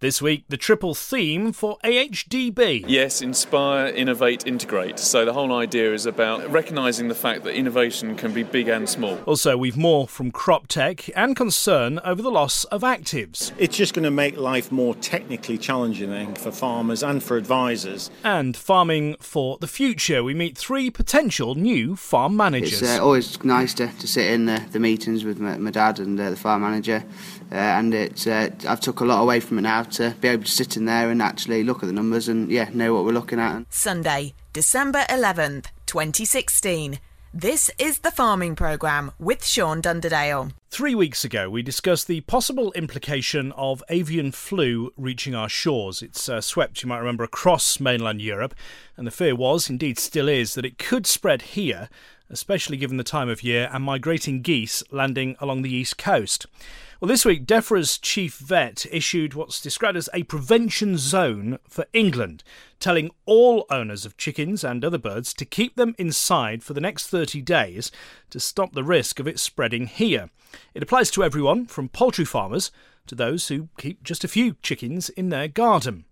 This week, the triple theme for AHDB. Yes, inspire, innovate, integrate. So the whole idea is about recognising the fact that innovation can be big and small. Also, we've more from CropTec and concern over the loss of actives. It's just going to make life more technically challenging I think, for farmers and for advisors. And farming for the future. We meet three potential new farm managers. It's uh, always nice to, to sit in the, the meetings with my, my dad and uh, the farm manager. Uh, and it's uh, I've took a lot away from it now to be able to sit in there and actually look at the numbers and yeah know what we're looking at. Sunday, December 11th, 2016. This is the Farming Programme with Sean Dunderdale. Three weeks ago, we discussed the possible implication of avian flu reaching our shores. It's uh, swept, you might remember, across mainland Europe, and the fear was, indeed still is, that it could spread here, especially given the time of year and migrating geese landing along the east coast. Well, this week, DEFRA's chief vet issued what's described as a prevention zone for England, telling all owners of chickens and other birds to keep them inside for the next 30 days to stop the risk of it spreading here. It applies to everyone, from poultry farmers to those who keep just a few chickens in their garden.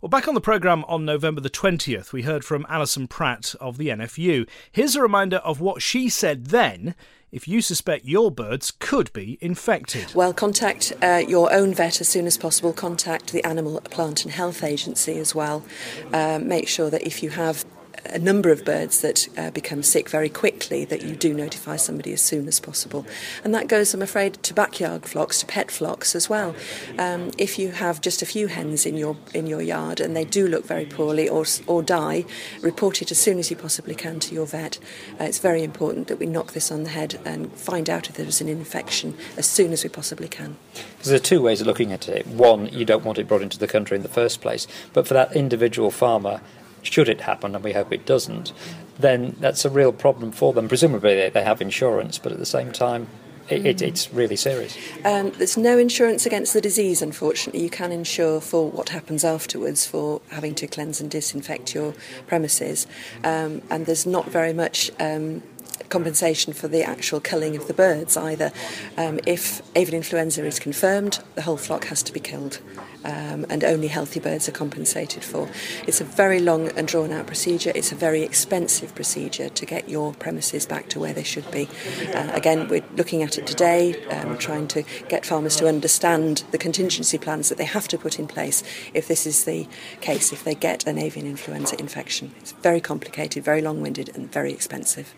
Well, back on the programme on November the 20th, we heard from Alison Pratt of the NFU. Here's a reminder of what she said then if you suspect your birds could be infected. Well, contact uh, your own vet as soon as possible. Contact the Animal, Plant and Health Agency as well. Uh, make sure that if you have a number of birds that uh, become sick very quickly that you do notify somebody as soon as possible. And that goes, I'm afraid, to backyard flocks, to pet flocks as well. Um, if you have just a few hens in your in your yard and they do look very poorly or, or die, report it as soon as you possibly can to your vet. Uh, it's very important that we knock this on the head and find out if there's an infection as soon as we possibly can. There are two ways of looking at it. One, you don't want it brought into the country in the first place, but for that individual farmer, should it happen, and we hope it doesn't, then that's a real problem for them. Presumably they, they have insurance, but at the same time, it, it, it's really serious. Um, there's no insurance against the disease, unfortunately. You can insure for what happens afterwards, for having to cleanse and disinfect your premises, um, and there's not very much. Um, compensation for the actual culling of the birds either. Um, if avian influenza is confirmed, the whole flock has to be killed um, and only healthy birds are compensated for. It's a very long and drawn out procedure. It's a very expensive procedure to get your premises back to where they should be. Uh, again, we're looking at it today, um, trying to get farmers to understand the contingency plans that they have to put in place if this is the case, if they get an avian influenza infection. It's very complicated, very long winded, and very expensive.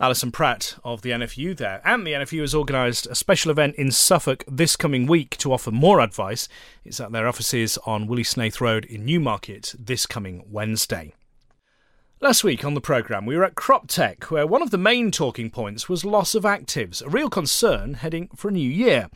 Alison Pratt of the NFU there. And the NFU has organised a special event in Suffolk this coming week to offer more advice. It's at their offices on Willie Snaith Road in Newmarket this coming Wednesday. Last week on the programme, we were at CropTec, where one of the main talking points was loss of actives, a real concern heading for a new year.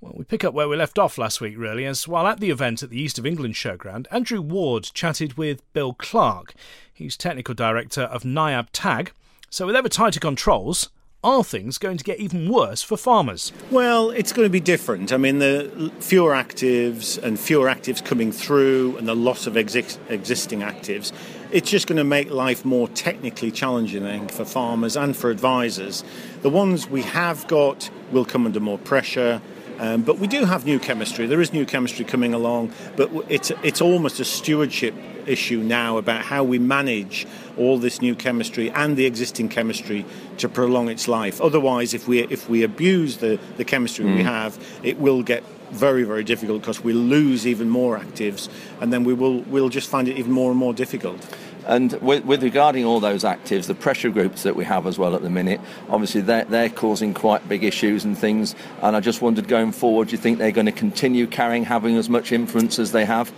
Well, we pick up where we left off last week, really, as while at the event at the East of England Showground, Andrew Ward chatted with Bill Clark. He's Technical Director of NIAB TAG, so, with ever tighter controls, are things going to get even worse for farmers? Well, it's going to be different. I mean, the fewer actives and fewer actives coming through and the loss of exi- existing actives, it's just going to make life more technically challenging, I think, for farmers and for advisors. The ones we have got will come under more pressure. Um, but we do have new chemistry. There is new chemistry coming along, but it's it's almost a stewardship issue now about how we manage all this new chemistry and the existing chemistry to prolong its life. Otherwise, if we if we abuse the, the chemistry mm. we have, it will get very very difficult because we'll lose even more actives, and then we will we'll just find it even more and more difficult. And with, with, regarding all those actives, the pressure groups that we have as well at the minute, obviously they're, they're causing quite big issues and things. And I just wondered going forward, do you think they're going to continue carrying, having as much influence as they have?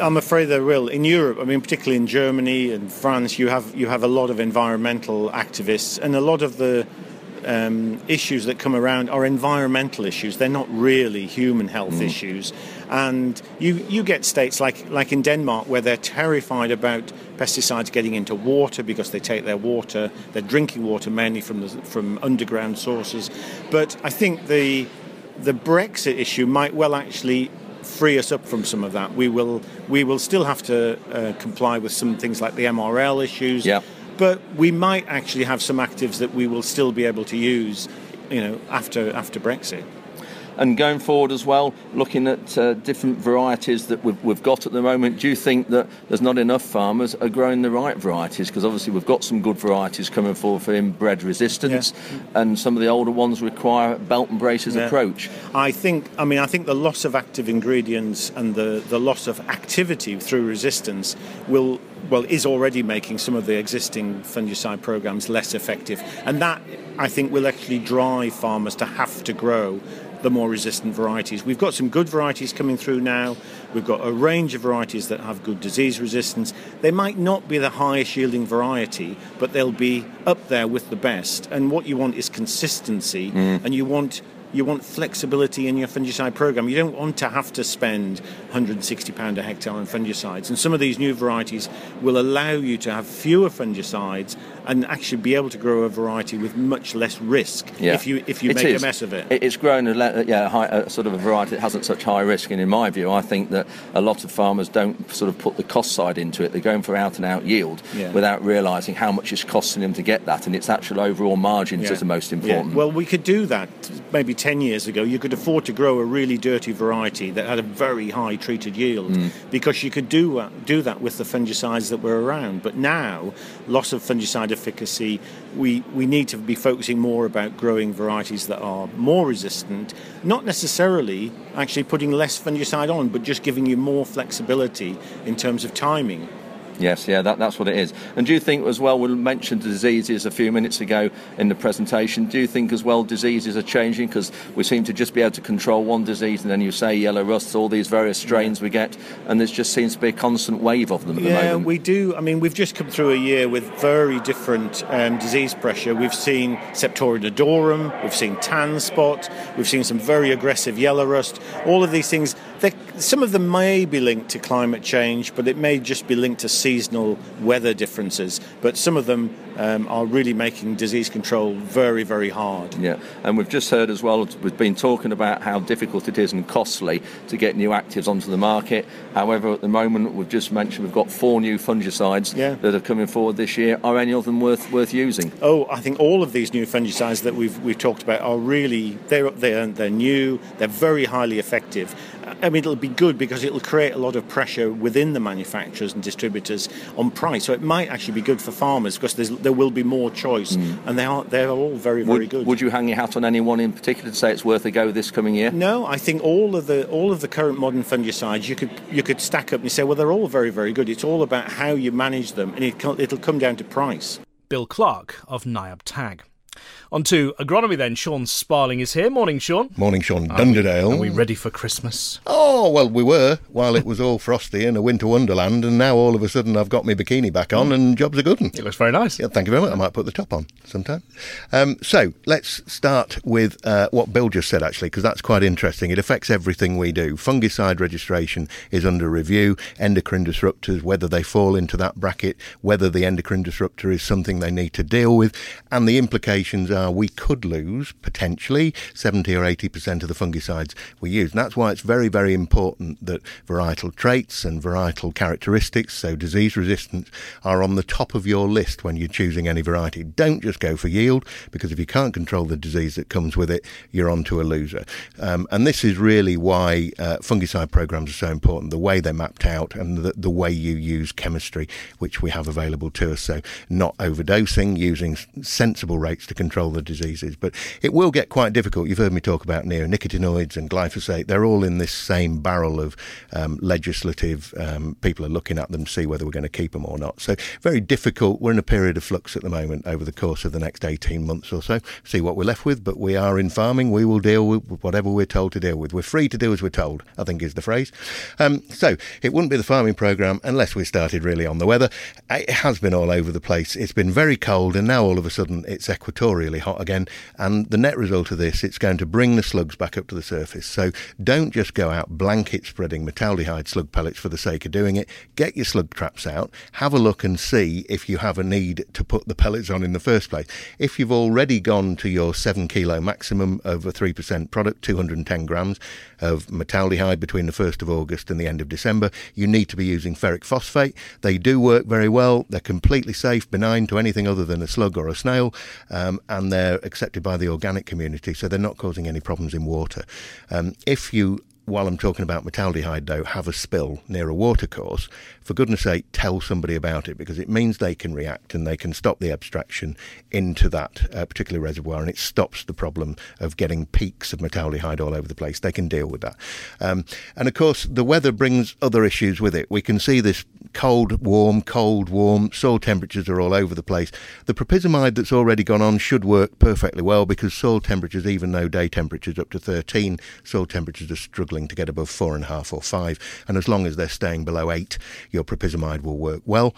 I'm afraid they will. In Europe, I mean, particularly in Germany and France, you have you have a lot of environmental activists, and a lot of the um, issues that come around are environmental issues. They're not really human health mm. issues. And you, you get states like, like in Denmark where they're terrified about pesticides getting into water because they take their water, their drinking water mainly from, the, from underground sources. But I think the, the Brexit issue might well actually free us up from some of that. We will, we will still have to uh, comply with some things like the MRL issues. Yep but we might actually have some actives that we will still be able to use, you know, after after Brexit. And going forward as well, looking at uh, different varieties that we've, we've got at the moment, do you think that there's not enough farmers are growing the right varieties? Because obviously we've got some good varieties coming forward for inbred resistance, yeah. and some of the older ones require belt and braces yeah. approach. I think, I mean, I think the loss of active ingredients and the, the loss of activity through resistance will well, is already making some of the existing fungicide programs less effective. And that, I think, will actually drive farmers to have to grow the more resistant varieties. We've got some good varieties coming through now. We've got a range of varieties that have good disease resistance. They might not be the highest yielding variety, but they'll be up there with the best. And what you want is consistency, mm. and you want you want flexibility in your fungicide program. You don't want to have to spend 160 pound a hectare on fungicides. And some of these new varieties will allow you to have fewer fungicides and actually be able to grow a variety with much less risk yeah. if you if you it make is. a mess of it. It's grown a yeah high, a sort of a variety that hasn't such high risk. And in my view, I think that a lot of farmers don't sort of put the cost side into it. They're going for out and out yield yeah. without realising how much it's costing them to get that, and its actual overall margins yeah. is the most important. Well, we could do that maybe 10 years ago. You could afford to grow a really dirty variety that had a very high treated yield mm. because you could do uh, do that with the fungicides that were around. But now, loss of fungicide efficacy, we, we need to be focusing more about growing varieties that are more resistant, not necessarily actually putting less fungicide on, but just giving you more flexibility in terms of timing. Yes, yeah, that, that's what it is. And do you think as well, we mentioned diseases a few minutes ago in the presentation, do you think as well diseases are changing? Because we seem to just be able to control one disease and then you say yellow rust, all these various strains we get, and there just seems to be a constant wave of them at yeah, the moment. Yeah, we do. I mean, we've just come through a year with very different um, disease pressure. We've seen Septoria nodorum, we've seen tan spot, we've seen some very aggressive yellow rust. All of these things some of them may be linked to climate change, but it may just be linked to seasonal weather differences. But some of them um, are really making disease control very, very hard. Yeah, and we've just heard as well, we've been talking about how difficult it is and costly to get new actives onto the market. However, at the moment, we've just mentioned we've got four new fungicides yeah. that are coming forward this year. Are any of them worth worth using? Oh, I think all of these new fungicides that we've we've talked about are really they're they're, they're new. They're very highly effective. I mean, it'll be good because it'll create a lot of pressure within the manufacturers and distributors on price. So it might actually be good for farmers because there will be more choice, mm. and they are they're all very very would, good. Would you hang your hat on anyone in particular to say it's worth a go this coming year? No, I think all of the all of the current modern fungicides you could you could stack up and say, well, they're all very very good. It's all about how you manage them, and it, it'll come down to price. Bill Clark of NIAB Tag. On to agronomy then. Sean Sparling is here. Morning, Sean. Morning, Sean. Dunderdale. Are we ready for Christmas? Oh, well, we were while it was all frosty in a winter wonderland, and now all of a sudden I've got my bikini back on and job's are good. It looks very nice. Yeah, thank you very much. I might put the top on sometime. Um, so let's start with uh, what Bill just said, actually, because that's quite interesting. It affects everything we do. Fungicide registration is under review, endocrine disruptors, whether they fall into that bracket, whether the endocrine disruptor is something they need to deal with, and the implications are we could lose potentially 70 or 80% of the fungicides we use. And that's why it's very, very important that varietal traits and varietal characteristics, so disease resistance, are on the top of your list when you're choosing any variety. Don't just go for yield because if you can't control the disease that comes with it, you're onto a loser. Um, and this is really why uh, fungicide programs are so important the way they're mapped out and the, the way you use chemistry, which we have available to us. So, not overdosing, using sensible rates to control the diseases. But it will get quite difficult. You've heard me talk about neonicotinoids and glyphosate. They're all in this same barrel of um, legislative. Um, people are looking at them to see whether we're going to keep them or not. So very difficult. We're in a period of flux at the moment over the course of the next 18 months or so. See what we're left with. But we are in farming. We will deal with whatever we're told to deal with. We're free to do as we're told, I think is the phrase. Um, so it wouldn't be the farming programme unless we started really on the weather. It has been all over the place. It's been very cold and now all of a sudden it's equatorially hot again. And the net result of this, it's going to bring the slugs back up to the surface. So don't just go out blanket spreading metaldehyde slug pellets for the sake of doing it. Get your slug traps out, have a look and see if you have a need to put the pellets on in the first place. If you've already gone to your 7 kilo maximum of a 3% product, 210 grams of metaldehyde between the 1st of August and the end of December, you need to be using ferric phosphate. They do work very well. They're completely safe, benign to anything other than a slug or a snail. Um, um, and they're accepted by the organic community, so they're not causing any problems in water. Um, if you while I'm talking about metaldehyde, though, have a spill near a watercourse, for goodness sake, tell somebody about it because it means they can react and they can stop the abstraction into that uh, particular reservoir and it stops the problem of getting peaks of metaldehyde all over the place. They can deal with that. Um, and of course, the weather brings other issues with it. We can see this cold, warm, cold, warm, soil temperatures are all over the place. The propyzamide that's already gone on should work perfectly well because soil temperatures, even though day temperatures up to 13, soil temperatures are struggling to get above four and a half or five. And as long as they're staying below eight, your propyzamide will work well.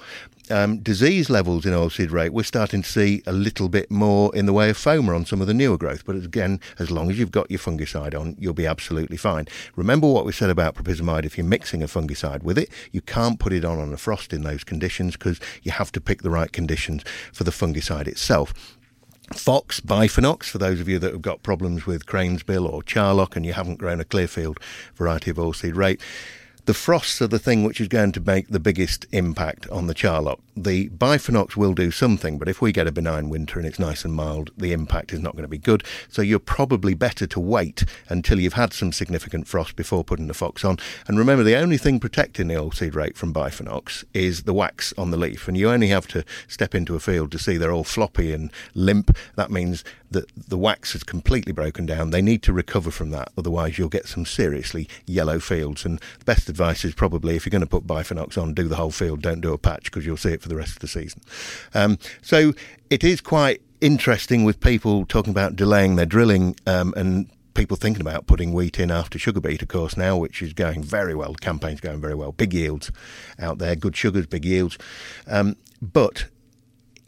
Um, disease levels in oilseed rape, we're starting to see a little bit more in the way of phoma on some of the newer growth. But again, as long as you've got your fungicide on, you'll be absolutely fine. Remember what we said about propyzamide. If you're mixing a fungicide with it, you can't put it on on a frost in those conditions because you have to pick the right conditions for the fungicide itself. Fox, Bifenox, for those of you that have got problems with Crane's bill or Charlock and you haven't grown a Clearfield variety of oilseed rape, the frosts are the thing which is going to make the biggest impact on the charlock. The bifenox will do something, but if we get a benign winter and it's nice and mild, the impact is not going to be good. So you're probably better to wait until you've had some significant frost before putting the fox on. And remember, the only thing protecting the oilseed rape from bifenox is the wax on the leaf, and you only have to step into a field to see they're all floppy and limp. That means that the wax has completely broken down. They need to recover from that, otherwise you'll get some seriously yellow fields. And best advice is probably if you're going to put bifenox on, do the whole field, don't do a patch because you'll see it for the rest of the season. Um, so it is quite interesting with people talking about delaying their drilling um, and people thinking about putting wheat in after sugar beet, of course, now, which is going very well. The campaign's going very well. Big yields out there, good sugars, big yields. Um, but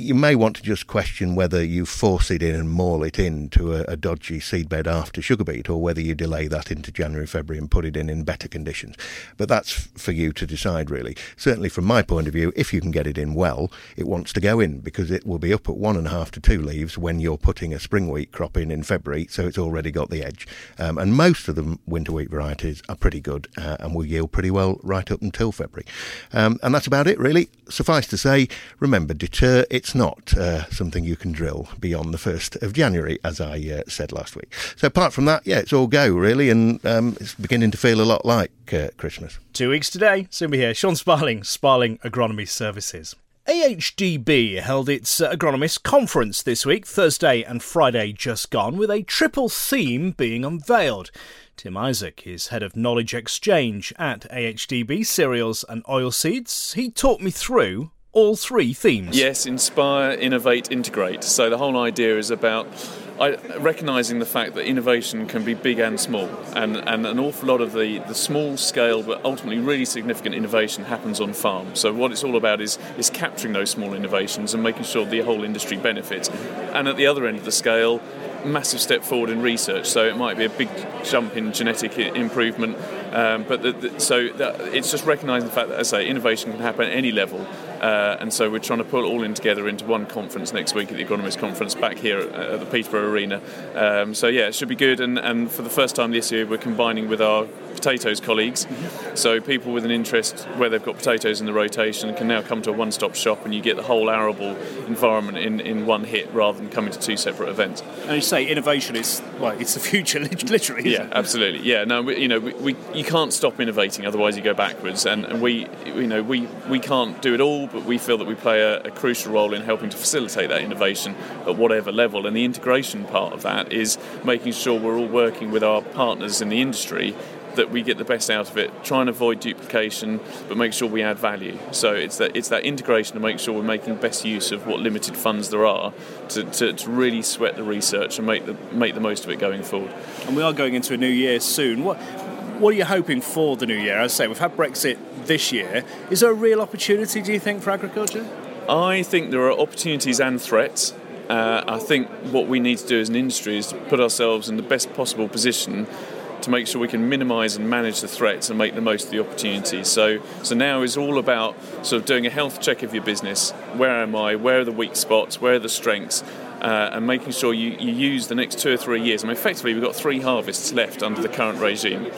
you may want to just question whether you force it in and maul it into a, a, dodgy seedbed after sugar beet or whether you delay that into January, February and put it in in better conditions. But that's for you to decide, really. Certainly, from my point of view, if you can get it in well, it wants to go in because it will be up at one and a half to two leaves when you're putting a spring wheat crop in in February, so it's already got the edge. Um, and most of the winter wheat varieties are pretty good uh, and will yield pretty well right up until February. Um, and that's about it, really. Suffice to say, remember, deter it's it's not uh, something you can drill beyond the 1st of January, as I uh, said last week. So, apart from that, yeah, it's all go, really, and um, it's beginning to feel a lot like uh, Christmas. Two weeks today, soon be here. Sean Sparling, Sparling Agronomy Services. AHDB held its uh, agronomist conference this week, Thursday and Friday just gone, with a triple theme being unveiled. Tim Isaac is head of knowledge exchange at AHDB Cereals and Oilseeds. He talked me through all three themes. Yes, inspire, innovate, integrate. So the whole idea is about recognizing the fact that innovation can be big and small, and, and an awful lot of the, the small scale but ultimately really significant innovation happens on farm. So what it's all about is is capturing those small innovations and making sure the whole industry benefits. And at the other end of the scale, massive step forward in research. So it might be a big jump in genetic improvement, um, but the, the, so it's just recognising the fact that, as I say, innovation can happen at any level. Uh, and so we're trying to pull it all in together into one conference next week at the Agronomist Conference back here at, the Peterborough Arena. Um, so yeah, it should be good. And, and for the first time this year, we're combining with our potatoes colleagues. So people with an interest where they've got potatoes in the rotation can now come to a one-stop shop, and you get the whole arable environment in, in one hit rather than coming to two separate events. And you say innovation is well, it's the future, literally. yeah, absolutely. Yeah, no, we, you know, we, we, you can't stop innovating, otherwise you go backwards. And, and we, you know, we we can't do it all but we feel that we play a, a, crucial role in helping to facilitate that innovation at whatever level. And the integration part of that is making sure we're all working with our partners in the industry that we get the best out of it. Try and avoid duplication, but make sure we add value. So it's that it's that integration to make sure we're making best use of what limited funds there are to, to, to, really sweat the research and make the make the most of it going forward. And we are going into a new year soon. What what are you hoping for the new year? As I say, we've had Brexit this year. Is there a real opportunity, do you think, for agriculture? I think there are opportunities and threats. Uh, I think what we need to do as an industry is to put ourselves in the best possible position to make sure we can minimise and manage the threats and make the most of the opportunities. So, so now is all about sort of doing a health check of your business. Where am I? Where are the weak spots? Where are the strengths? Uh, and making sure you, you use the next two or three years. I mean, effectively, we've got three harvests left under the current regime.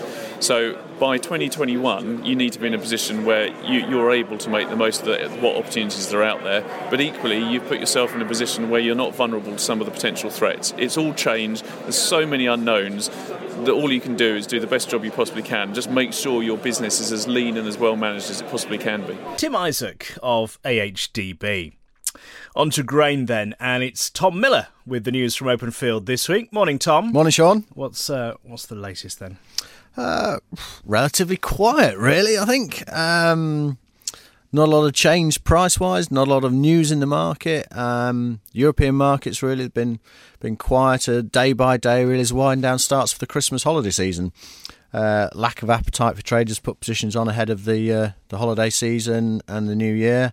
So by 2021, you need to be in a position where you, are able to make the most of the, what opportunities are out there. But equally, you've put yourself in a position where you're not vulnerable to some of the potential threats. It's all changed. There's so many unknowns that all you can do is do the best job you possibly can. Just make sure your business is as lean and as well managed as it possibly can be. Tim Isaac of AHDB. On to grain then, and it's Tom Miller with the news from Open Field this week. Morning, Tom. Morning, Sean. What's uh, what's the latest then? Uh, relatively quiet, really. I think um, not a lot of change price wise. Not a lot of news in the market. Um, European markets really have been been quieter day by day. Really, as wind down starts for the Christmas holiday season. Uh, lack of appetite for traders put positions on ahead of the uh, the holiday season and the new year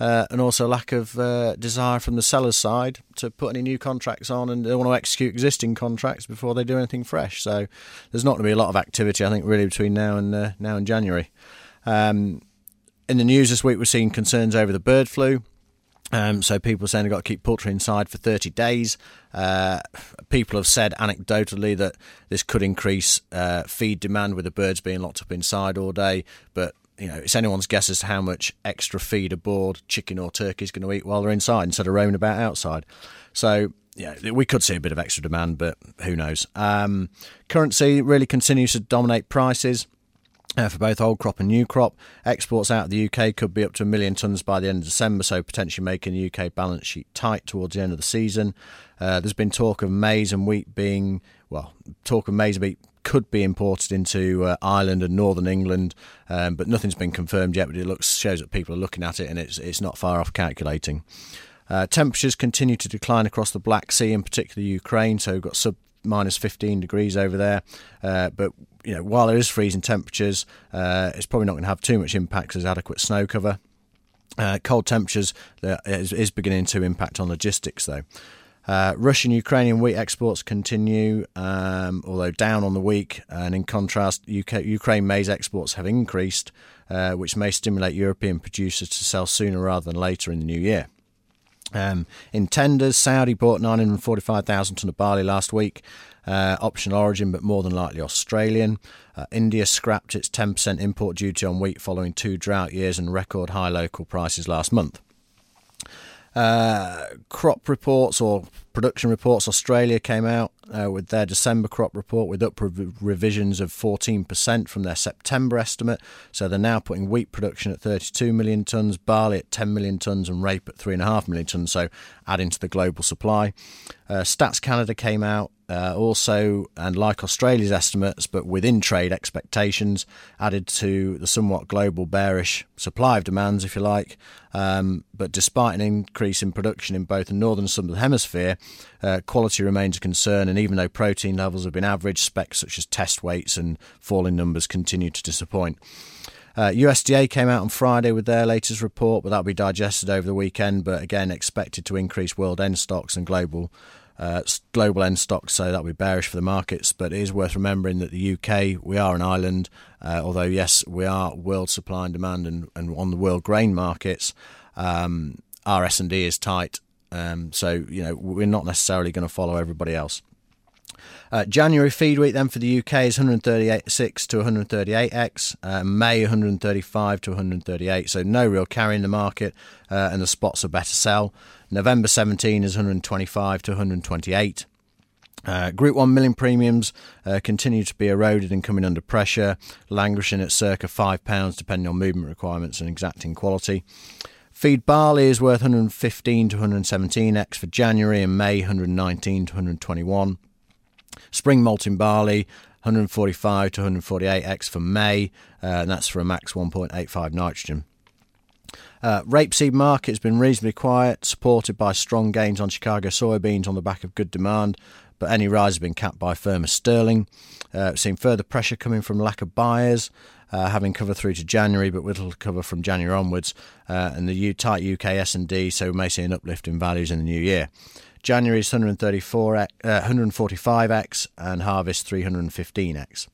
uh, and also lack of uh, desire from the seller's side to put any new contracts on, and they want to execute existing contracts before they do anything fresh. So there's not going to be a lot of activity, I think, really between now and uh, now and January. Um, in the news this week, we're seeing concerns over the bird flu. Um, so people are saying they've got to keep poultry inside for 30 days. Uh, people have said anecdotally that this could increase uh, feed demand with the birds being locked up inside all day, but you know, it's anyone's guess as to how much extra feed a bored chicken or turkey is going to eat while they're inside instead of roaming about outside. So, yeah, we could see a bit of extra demand, but who knows? Um, currency really continues to dominate prices. Uh, for both old crop and new crop. Exports out of the UK could be up to a million tonnes by the end of December, so potentially making the UK balance sheet tight towards the end of the season. Uh, there's been talk of maize and wheat being, well, talk of maize and wheat could be imported into uh, Ireland and northern England, um, but nothing's been confirmed yet. But it looks shows that people are looking at it, and it's it's not far off calculating. Uh, temperatures continue to decline across the Black Sea, in particular Ukraine. So we've got sub minus 15 degrees over there. Uh, but you know, while there is freezing temperatures, uh, it's probably not going to have too much impact there's adequate snow cover. Uh, cold temperatures is, is beginning to impact on logistics, though. Uh, Russian Ukrainian wheat exports continue, um, although down on the week. And in contrast, UK, Ukraine maize exports have increased, uh, which may stimulate European producers to sell sooner rather than later in the new year. Um, in tenders, Saudi bought 945,000 tonne of barley last week, uh, optional origin, but more than likely Australian. Uh, India scrapped its 10% import duty on wheat following two drought years and record high local prices last month. Uh, crop reports or production reports, Australia came out uh, with their December crop report with up revisions of 14% from their September estimate. So they're now putting wheat production at 32 million tonnes, barley at 10 million tonnes, and rape at 3.5 million tonnes. So adding to the global supply. Uh, Stats Canada came out uh, also, and like Australia's estimates, but within trade expectations, added to the somewhat global bearish supply of demands, if you like. Um, but despite an increase in production in both the northern and southern hemisphere, uh, quality remains a concern. And even though protein levels have been average, specs such as test weights and falling numbers continue to disappoint. Uh, USDA came out on Friday with their latest report, but that'll be digested over the weekend. But again, expected to increase world end stocks and global uh, global end stocks, so that'll be bearish for the markets. But it is worth remembering that the UK, we are an island, uh, although yes, we are world supply and demand, and, and on the world grain markets, um, our S and D is tight. Um, so you know we're not necessarily going to follow everybody else. Uh, January feed week then for the UK is 136 to 138x, uh, May 135 to 138, so no real carry in the market, uh, and the spots are better sell. November 17 is 125 to 128. Uh, Group 1 milling premiums uh, continue to be eroded and coming under pressure, languishing at circa £5 depending on movement requirements and exacting quality. Feed barley is worth 115 to 117x for January and May 119 to 121. Spring malting barley 145 to 148x for May, uh, and that's for a max 1.85 nitrogen. Uh, rapeseed market has been reasonably quiet, supported by strong gains on Chicago soybeans on the back of good demand, but any rise has been capped by firmer sterling. Uh, seen further pressure coming from lack of buyers, uh, having cover through to January, but little cover from January onwards, uh, and the tight UK S&D, so we may see an uplift in values in the new year. January is 134, uh, 145x and harvest 315x.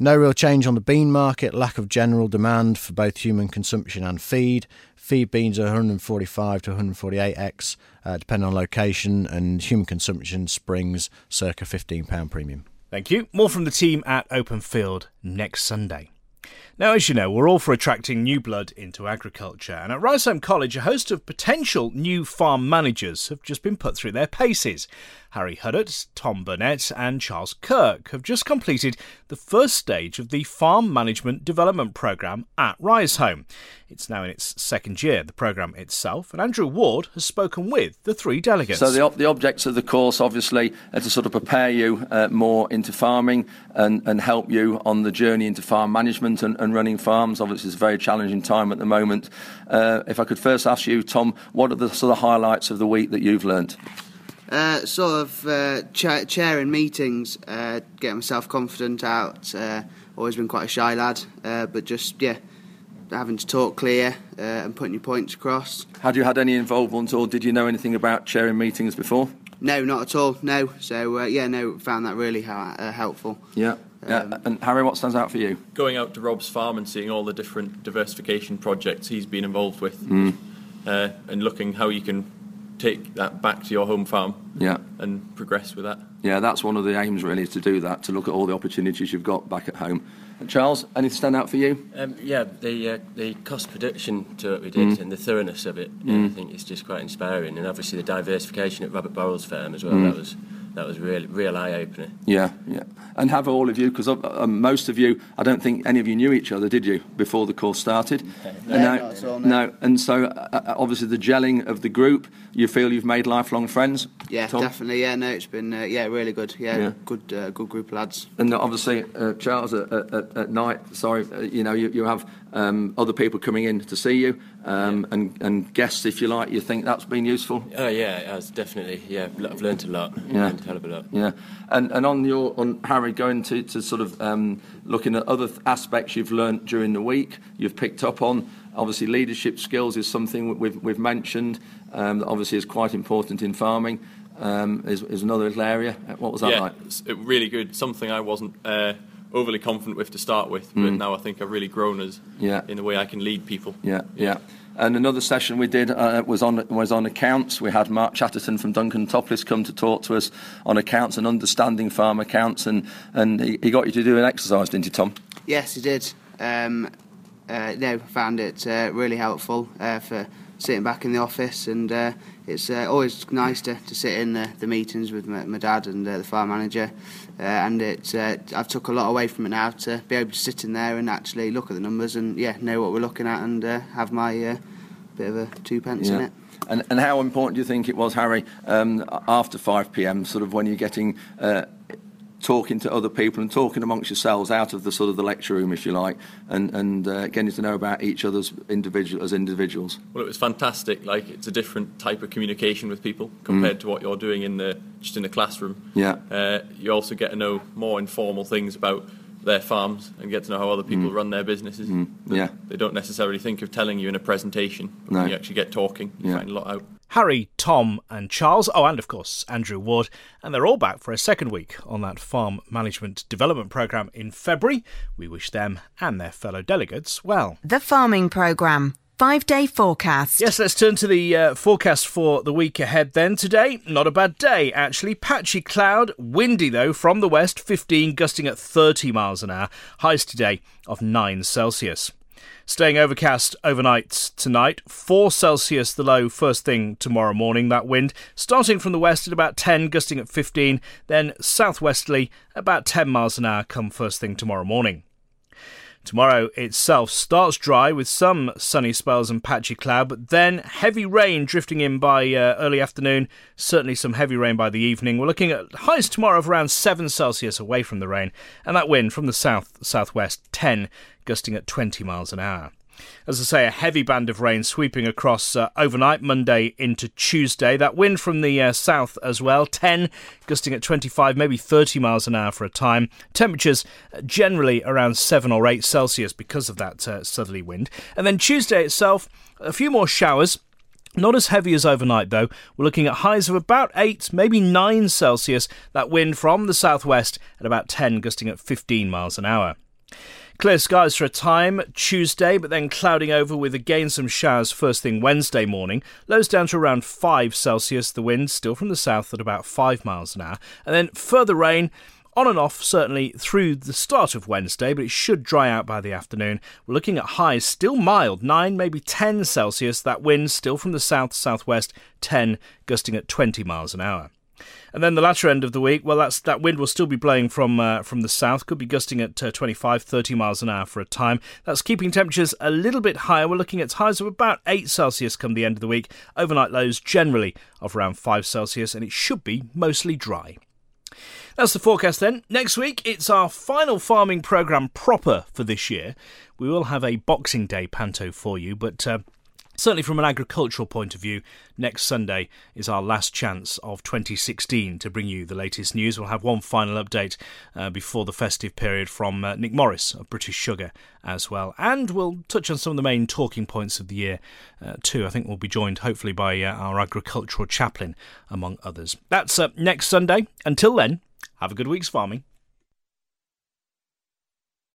No real change on the bean market, lack of general demand for both human consumption and feed. Feed beans are 145 to 148x, uh, depending on location, and human consumption springs circa £15 premium. Thank you. More from the team at Open Field next Sunday. Now, as you know, we're all for attracting new blood into agriculture, and at Riseholme College, a host of potential new farm managers have just been put through their paces. Harry Huddart, Tom Burnett, and Charles Kirk have just completed the first stage of the Farm Management Development Programme at Riseholme. It's now in its second year, the programme itself, and Andrew Ward has spoken with the three delegates. So, the, the objects of the course, obviously, are to sort of prepare you uh, more into farming and, and help you on the journey into farm management and, and running farms. Obviously, it's a very challenging time at the moment. Uh, if I could first ask you, Tom, what are the sort of highlights of the week that you've learnt? Uh, sort of uh, cha- chairing meetings, uh, getting myself confident out. Uh, always been quite a shy lad, uh, but just yeah, having to talk clear uh, and putting your points across. Had you had any involvement, or did you know anything about chairing meetings before? No, not at all. No. So yeah, no, found that really ha- helpful. Yeah. Yeah. and Harry, what stands out for you? Going out to Rob's farm and seeing all the different diversification projects he's been involved with, mm. and looking how you can take that back to your home farm yeah. and progress with that. Yeah, that's one of the aims really is to do that, to look at all the opportunities you've got back at home. And Charles, anything stand out for you? Um, yeah, the uh, the cost prediction to what we did Mm. and the thoroughness of it, Mm. I think is just quite inspiring. And obviously the diversification at Robert Burrell's farm as well. Mm. That was that was real real eye opener. Yeah, yeah. And have all of you, because uh, most of you, I don't think any of you knew each other, did you, before the course started? No, And not at all, no. And so, uh, uh, obviously, the gelling of the group, you feel you've made lifelong friends? Yeah, Tom? definitely. Yeah, no, it's been uh, yeah really good. Yeah, Yeah. good uh, good group of lads. And obviously, uh, Charles, at, at, at night, sorry, uh, you know, you, you have um, other people coming in to see you um, and, and guests, if you like. You think that's been useful? Oh yeah, it has definitely. Yeah, I've learned a lot. Yeah. learned a hell of a lot. Yeah, and and on your on Harry going to, to sort of um, looking at other th- aspects you've learnt during the week, you've picked up on. Obviously, leadership skills is something we've we've mentioned. Um, that obviously is quite important in farming. Um, is, is another little area. What was that yeah, like? it's uh, really good. Something I wasn't uh, overly confident with to start with, but Mm. now I think I've really grown as Yeah. in the way I can lead people. Yeah, yeah. And another session we did uh, was on was on accounts. We had Mark Chatterton from Duncan Toplis come to talk to us on accounts and understanding farm accounts, and and he, he got you to do an exercise, didn't he, Tom? Yes, he did. Um, uh, no, found it uh, really helpful uh, for sitting back in the office, and uh, it's uh, always nice to, to sit in the, the meetings with my, my dad and uh, the farm manager. Uh, and it's uh, I've took a lot away from it now to be able to sit in there and actually look at the numbers and yeah know what we're looking at and uh, have my uh, bit of a two pence in it. And, and how important do you think it was, Harry, um, after 5 p.m., sort of when you're getting uh, talking to other people and talking amongst yourselves out of the sort of the lecture room, if you like, and, and uh, getting to know about each other's individual as individuals? Well, it was fantastic. Like it's a different type of communication with people compared Mm. to what you're doing in the just in the classroom. Yeah. Uh, you also get to know more informal things about their farms and get to know how other people Mm. run their businesses. Mm. Yeah. They don't necessarily think of telling you in a presentation. But No. when you actually get talking, you Yeah. find a lot out. Harry, Tom, and Charles, oh, and of course, Andrew Ward, and they're all back for a second week on that farm management development programme in February. We wish them and their fellow delegates well. The Farming Programme. Five day forecast. Yes, let's turn to the uh, forecast for the week ahead then. Today, not a bad day, actually. Patchy cloud, windy though, from the west, 15, gusting at 30 miles an hour. Highs today of 9 Celsius. Staying overcast overnight tonight, 4 Celsius the low first thing tomorrow morning, that wind. Starting from the west at about 10, gusting at 15, then southwesterly about 10 miles an hour come first thing tomorrow morning. Tomorrow itself starts dry with some sunny spells and patchy cloud, but then heavy rain drifting in by uh, early afternoon. Certainly some heavy rain by the evening. We're looking at highs tomorrow of around 7 Celsius away from the rain, and that wind from the south southwest 10, gusting at 20 miles an hour. As I say, a heavy band of rain sweeping across uh, overnight, Monday into Tuesday. That wind from the uh, south as well, 10, gusting at 25, maybe 30 miles an hour for a time. Temperatures uh, generally around 7 or 8 Celsius because of that uh, southerly wind. And then Tuesday itself, a few more showers. Not as heavy as overnight, though. We're looking at highs of about 8, maybe 9 Celsius. That wind from the southwest at about 10, gusting at 15 miles an hour. Clear skies for a time Tuesday, but then clouding over with again some showers first thing Wednesday morning. Lows down to around 5 Celsius, the wind still from the south at about 5 miles an hour. And then further rain on and off certainly through the start of Wednesday, but it should dry out by the afternoon. We're looking at highs still mild, 9, maybe 10 Celsius. That wind still from the south southwest, 10, gusting at 20 miles an hour. And then the latter end of the week, well, that's that wind will still be blowing from uh, from the south, could be gusting at uh, 25, 30 miles an hour for a time. That's keeping temperatures a little bit higher. We're looking at highs of about 8 Celsius come the end of the week. Overnight lows generally of around 5 Celsius, and it should be mostly dry. That's the forecast then. Next week, it's our final farming programme proper for this year. We will have a Boxing Day panto for you, but uh, certainly from an agricultural point of view, next Sunday is our last chance of 2016 to bring you the latest news. We'll have one final update uh, before the festive period from uh, Nick Morris of British Sugar as well. And we'll touch on some of the main talking points of the year uh, too. I think we'll be joined hopefully by uh, our agricultural chaplain, among others. That's uh, next Sunday. Until then, have a good week's farming.